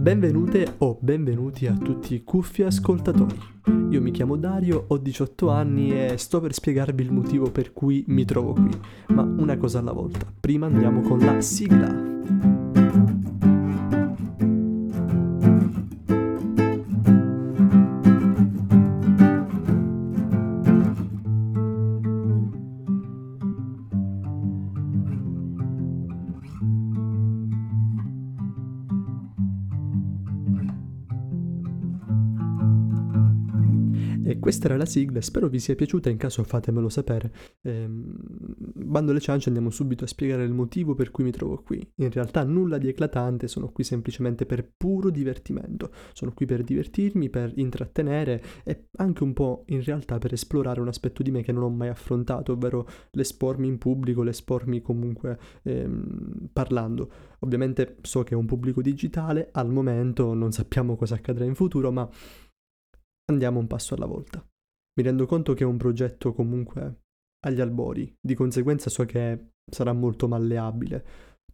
Benvenute o benvenuti a tutti i cuffi ascoltatori. Io mi chiamo Dario, ho 18 anni e sto per spiegarvi il motivo per cui mi trovo qui, ma una cosa alla volta. Prima andiamo con la sigla. E questa era la sigla, spero vi sia piaciuta, in caso fatemelo sapere. Ehm, bando alle ciance andiamo subito a spiegare il motivo per cui mi trovo qui. In realtà nulla di eclatante, sono qui semplicemente per puro divertimento. Sono qui per divertirmi, per intrattenere e anche un po' in realtà per esplorare un aspetto di me che non ho mai affrontato, ovvero l'espormi in pubblico, l'espormi comunque ehm, parlando. Ovviamente so che è un pubblico digitale, al momento non sappiamo cosa accadrà in futuro, ma Andiamo un passo alla volta. Mi rendo conto che è un progetto comunque agli albori, di conseguenza so che sarà molto malleabile,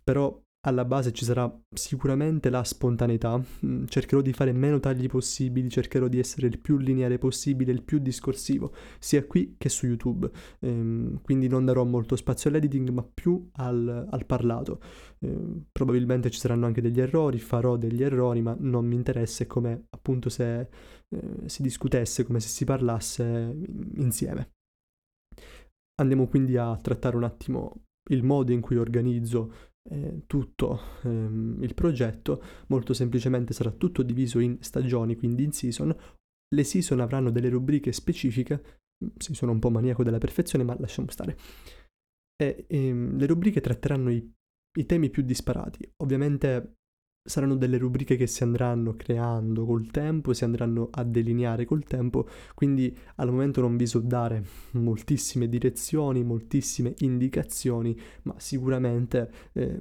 però alla base ci sarà sicuramente la spontaneità, mm, cercherò di fare meno tagli possibili, cercherò di essere il più lineare possibile, il più discorsivo, sia qui che su YouTube, ehm, quindi non darò molto spazio all'editing ma più al, al parlato. Ehm, probabilmente ci saranno anche degli errori, farò degli errori, ma non mi interessa, è come appunto se eh, si discutesse, come se si parlasse insieme. Andiamo quindi a trattare un attimo il modo in cui organizzo eh, tutto ehm, il progetto, molto semplicemente sarà tutto diviso in stagioni, quindi in season. Le season avranno delle rubriche specifiche, si sono un po' maniaco della perfezione, ma lasciamo stare. E, ehm, le rubriche tratteranno i, i temi più disparati. Ovviamente saranno delle rubriche che si andranno creando col tempo, si andranno a delineare col tempo, quindi al momento non vi so dare moltissime direzioni, moltissime indicazioni, ma sicuramente eh,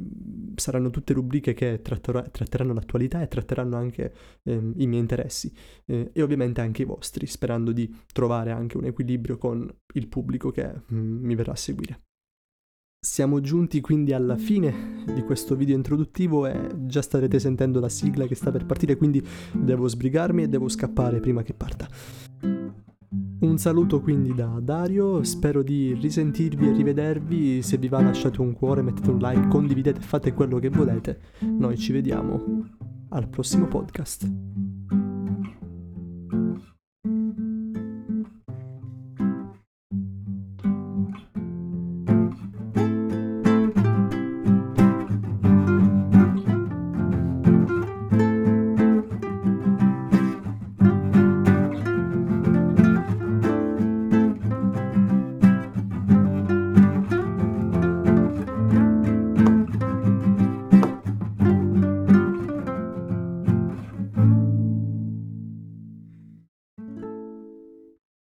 saranno tutte rubriche che tratteranno l'attualità e tratteranno anche eh, i miei interessi eh, e ovviamente anche i vostri, sperando di trovare anche un equilibrio con il pubblico che mm, mi verrà a seguire. Siamo giunti quindi alla fine di questo video introduttivo e già starete sentendo la sigla che sta per partire, quindi devo sbrigarmi e devo scappare prima che parta. Un saluto quindi da Dario, spero di risentirvi e rivedervi, se vi va lasciate un cuore, mettete un like, condividete, fate quello che volete. Noi ci vediamo al prossimo podcast.